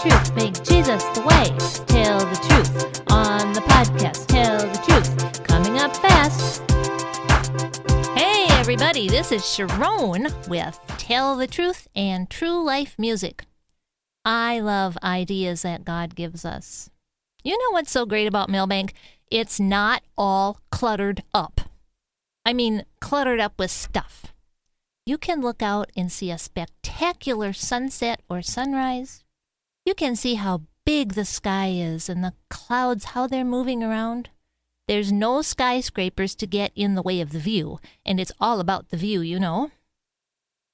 truth. Make Jesus the way. Tell the truth on the podcast. Tell the truth. Coming up fast. Hey, everybody, this is Sharon with Tell the Truth and True Life Music. I love ideas that God gives us. You know what's so great about Milbank? It's not all cluttered up. I mean, cluttered up with stuff. You can look out and see a spectacular sunset or sunrise. You can see how big the sky is and the clouds, how they're moving around. There's no skyscrapers to get in the way of the view, and it's all about the view, you know.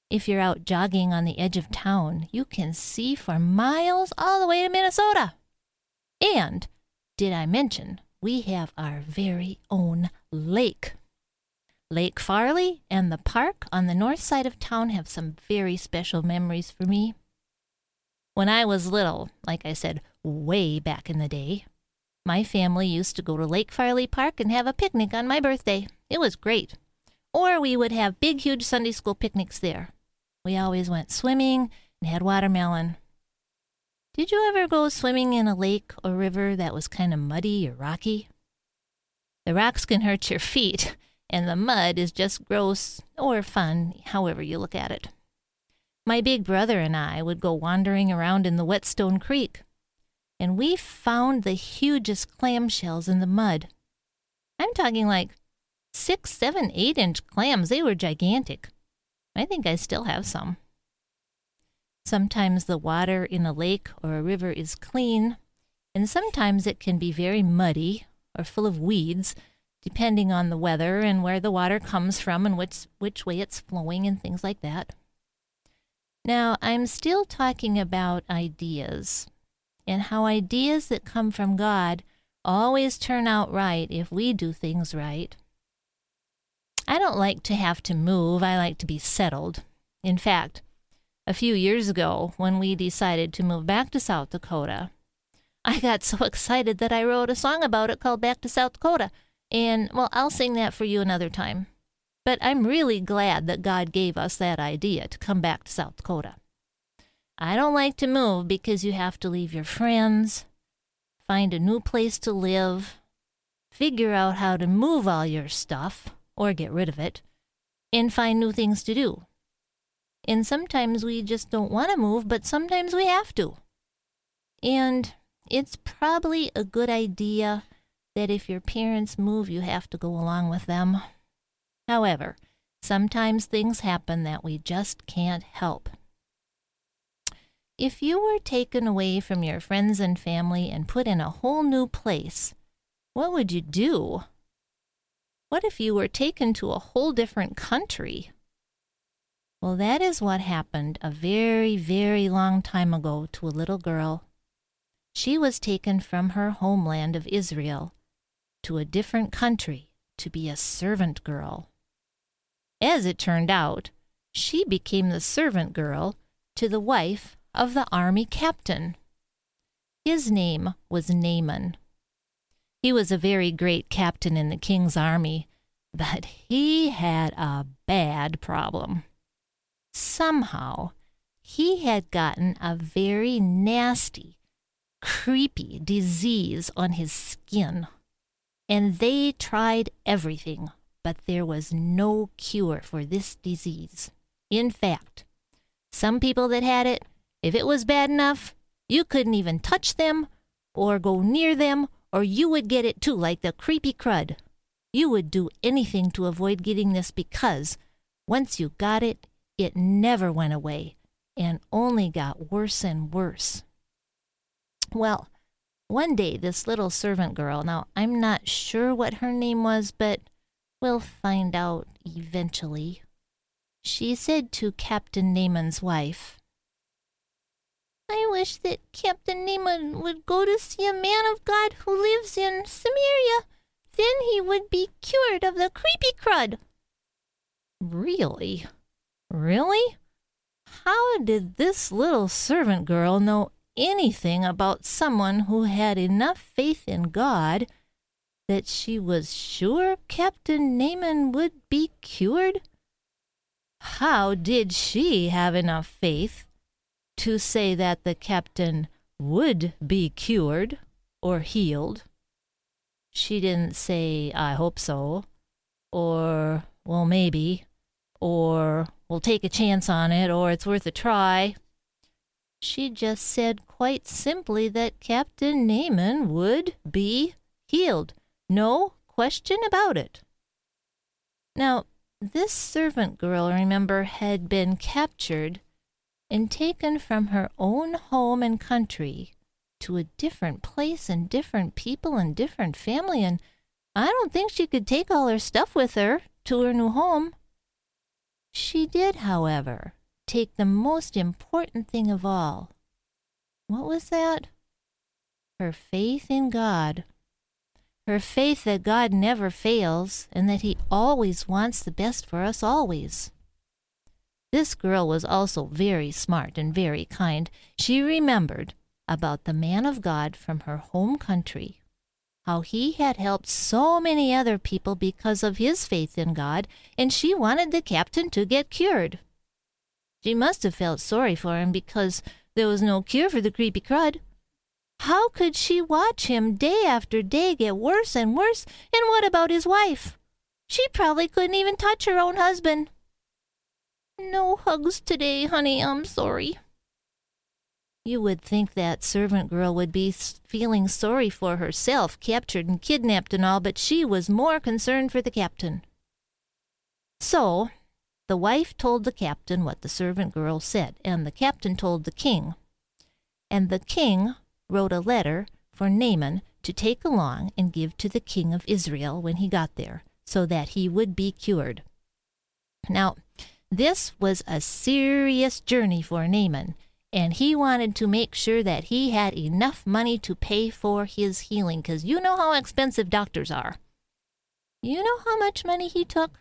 If you're out jogging on the edge of town, you can see for miles all the way to Minnesota. And, did I mention, we have our very own lake. Lake Farley and the park on the north side of town have some very special memories for me. When I was little, like I said, way back in the day, my family used to go to Lake Farley Park and have a picnic on my birthday. It was great. Or we would have big, huge Sunday school picnics there. We always went swimming and had watermelon. Did you ever go swimming in a lake or river that was kind of muddy or rocky? The rocks can hurt your feet, and the mud is just gross or fun, however you look at it. My big brother and I would go wandering around in the Whetstone Creek, and we found the hugest clamshells in the mud. I'm talking like six, seven, eight inch clams. They were gigantic. I think I still have some. Sometimes the water in a lake or a river is clean, and sometimes it can be very muddy or full of weeds, depending on the weather and where the water comes from and which, which way it's flowing and things like that. Now, I'm still talking about ideas and how ideas that come from God always turn out right if we do things right. I don't like to have to move, I like to be settled. In fact, a few years ago when we decided to move back to South Dakota. I got so excited that I wrote a song about it called Back to South Dakota. And, well, I'll sing that for you another time. But I'm really glad that God gave us that idea to come back to South Dakota. I don't like to move because you have to leave your friends, find a new place to live, figure out how to move all your stuff or get rid of it, and find new things to do. And sometimes we just don't want to move, but sometimes we have to. And it's probably a good idea that if your parents move, you have to go along with them. However, sometimes things happen that we just can't help. If you were taken away from your friends and family and put in a whole new place, what would you do? What if you were taken to a whole different country? Well, that is what happened a very, very long time ago to a little girl. She was taken from her homeland of Israel to a different country to be a servant girl. As it turned out, she became the servant girl to the wife of the army captain. His name was Naaman. He was a very great captain in the king's army, but he had a bad problem somehow he had gotten a very nasty, creepy disease on his skin. And they tried everything, but there was no cure for this disease. In fact, some people that had it, if it was bad enough, you couldn't even touch them or go near them, or you would get it too, like the creepy crud. You would do anything to avoid getting this because once you got it, it never went away and only got worse and worse. Well, one day this little servant girl, now I'm not sure what her name was, but we'll find out eventually. She said to Captain Naaman's wife, I wish that Captain Naaman would go to see a man of God who lives in Samaria. Then he would be cured of the creepy crud. Really? Really? How did this little servant girl know anything about someone who had enough faith in God that she was sure Captain Naaman would be cured? How did she have enough faith to say that the captain would be cured or healed. She didn't say, I hope so, or, well, maybe, or, we'll take a chance on it, or it's worth a try. She just said quite simply that Captain Naaman would be healed. No question about it. Now, this servant girl, remember, had been captured and taken from her own home and country to a different place and different people and different family, and I don't think she could take all her stuff with her to her new home. She did, however, take the most important thing of all. What was that? Her faith in God. Her faith that God never fails and that He always wants the best for us always. This girl was also very smart and very kind. She remembered about the man of God from her home country, how he had helped so many other people because of his faith in God, and she wanted the captain to get cured. She must have felt sorry for him because there was no cure for the creepy crud. How could she watch him day after day get worse and worse? And what about his wife? She probably couldn't even touch her own husband. No hugs today, honey. I'm sorry. You would think that servant girl would be feeling sorry for herself, captured and kidnapped and all, but she was more concerned for the captain. So, the wife told the captain what the servant girl said, and the captain told the king. And the king wrote a letter for Naaman to take along and give to the king of Israel when he got there, so that he would be cured. Now, this was a serious journey for Naaman, and he wanted to make sure that he had enough money to pay for his healing, because you know how expensive doctors are. You know how much money he took?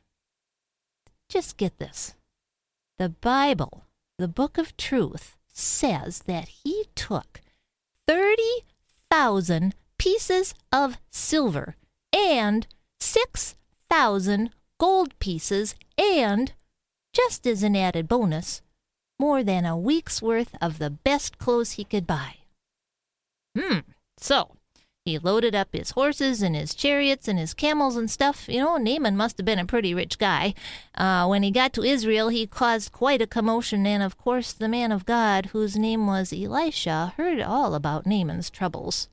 Just get this. The Bible, the book of truth, says that he took 30,000 pieces of silver and 6,000 gold pieces and just as an added bonus, more than a week's worth of the best clothes he could buy. Hmm, so he loaded up his horses and his chariots and his camels and stuff. You know, Naaman must have been a pretty rich guy. Uh, when he got to Israel, he caused quite a commotion, and of course, the man of God, whose name was Elisha, heard all about Naaman's troubles.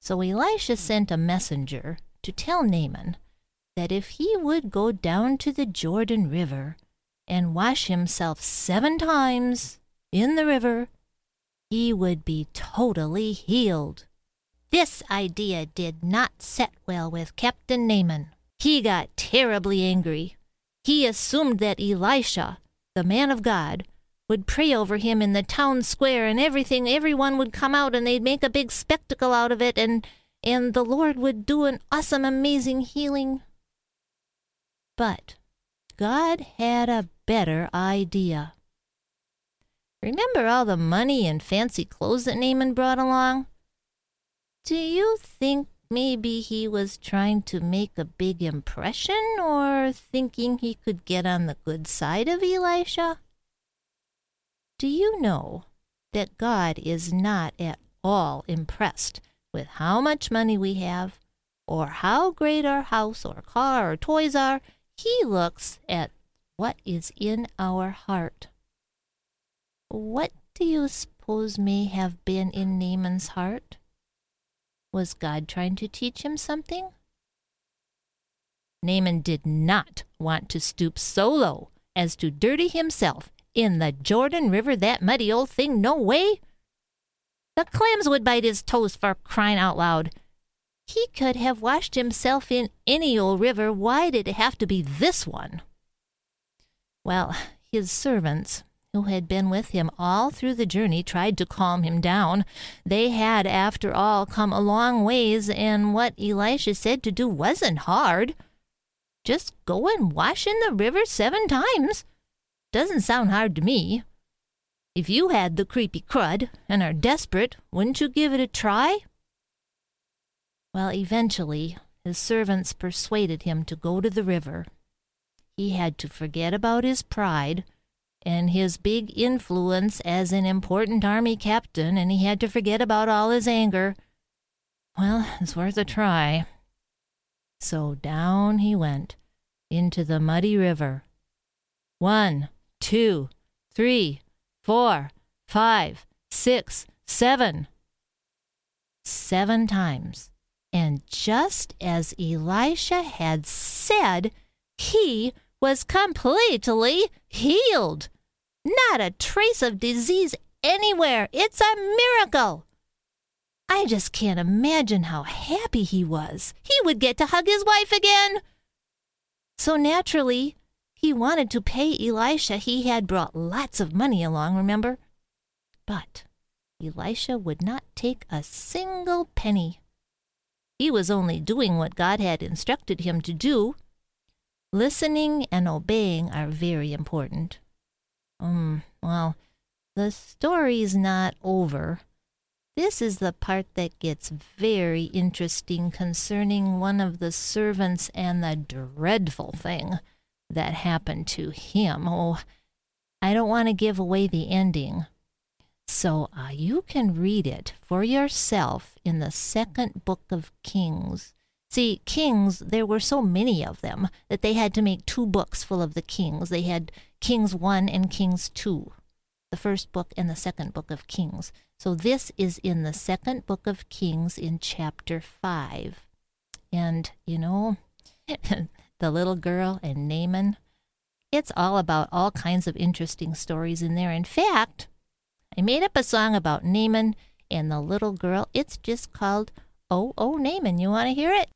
So Elisha sent a messenger to tell Naaman that if he would go down to the Jordan River and wash himself seven times in the river, he would be totally healed. This idea did not set well with Captain Naaman. He got terribly angry. He assumed that Elisha, the man of God, would pray over him in the town square and everything everyone would come out and they'd make a big spectacle out of it and and the Lord would do an awesome amazing healing. But God had a better idea. Remember all the money and fancy clothes that Naaman brought along? Do you think maybe he was trying to make a big impression or thinking he could get on the good side of Elisha? Do you know that God is not at all impressed with how much money we have, or how great our house or car or toys are? He looks at what is in our heart. What do you suppose may have been in Naaman's heart? Was God trying to teach him something? Naaman did not want to stoop so low as to dirty himself in the Jordan River, that muddy old thing, no way. The clams would bite his toes for crying out loud. He could have washed himself in any old river. Why did it have to be this one? Well, his servants, who had been with him all through the journey, tried to calm him down. They had, after all, come a long ways, and what Elisha said to do wasn't hard. Just go and wash in the river seven times. Doesn't sound hard to me. If you had the creepy crud and are desperate, wouldn't you give it a try? Well, eventually, his servants persuaded him to go to the river he had to forget about his pride and his big influence as an important army captain, and he had to forget about all his anger. Well, it's worth a try. So down he went into the muddy river. One, two, three, four, five, six, seven. Seven times. And just as Elisha had said, he was completely healed. Not a trace of disease anywhere. It's a miracle. I just can't imagine how happy he was. He would get to hug his wife again. So naturally, he wanted to pay Elisha. He had brought lots of money along, remember? But Elisha would not take a single penny. He was only doing what God had instructed him to do. Listening and obeying are very important. Um, well, the story's not over. This is the part that gets very interesting concerning one of the servants and the dreadful thing that happened to him. Oh, I don't want to give away the ending. So uh, you can read it for yourself in the second book of Kings. See, kings, there were so many of them that they had to make two books full of the kings. They had Kings 1 and Kings 2, the first book and the second book of Kings. So this is in the second book of Kings in chapter 5. And, you know, the little girl and Naaman, it's all about all kinds of interesting stories in there. In fact, I made up a song about Naaman and the little girl. It's just called Oh, Oh, Naaman. You want to hear it?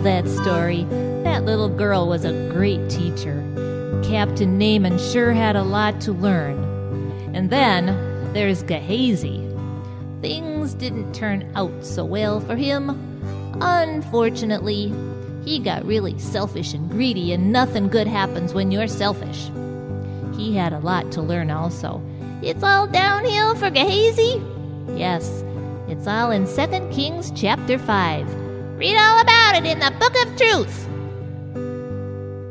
Story, that little girl was a great teacher. Captain Naaman sure had a lot to learn. And then there's Gehazi. Things didn't turn out so well for him. Unfortunately, he got really selfish and greedy, and nothing good happens when you're selfish. He had a lot to learn also. It's all downhill for Gehazi? Yes, it's all in 2 Kings chapter 5. Read all about it in the Book of Truth.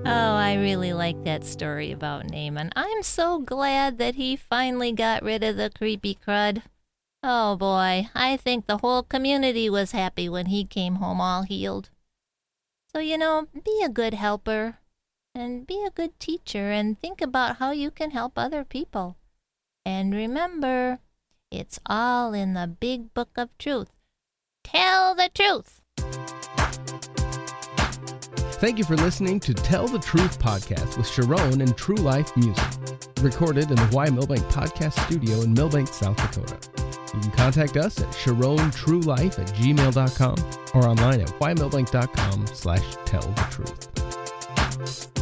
Oh, I really like that story about Naaman. I'm so glad that he finally got rid of the creepy crud. Oh boy, I think the whole community was happy when he came home all healed. So, you know, be a good helper and be a good teacher and think about how you can help other people. And remember, it's all in the big book of truth. Tell the truth. Thank you for listening to Tell the Truth podcast with Sharon and True Life Music, recorded in the Y Milbank Podcast Studio in Milbank, South Dakota. You can contact us at sharontruelife at gmail.com or online at ymilbank.com slash tell the truth.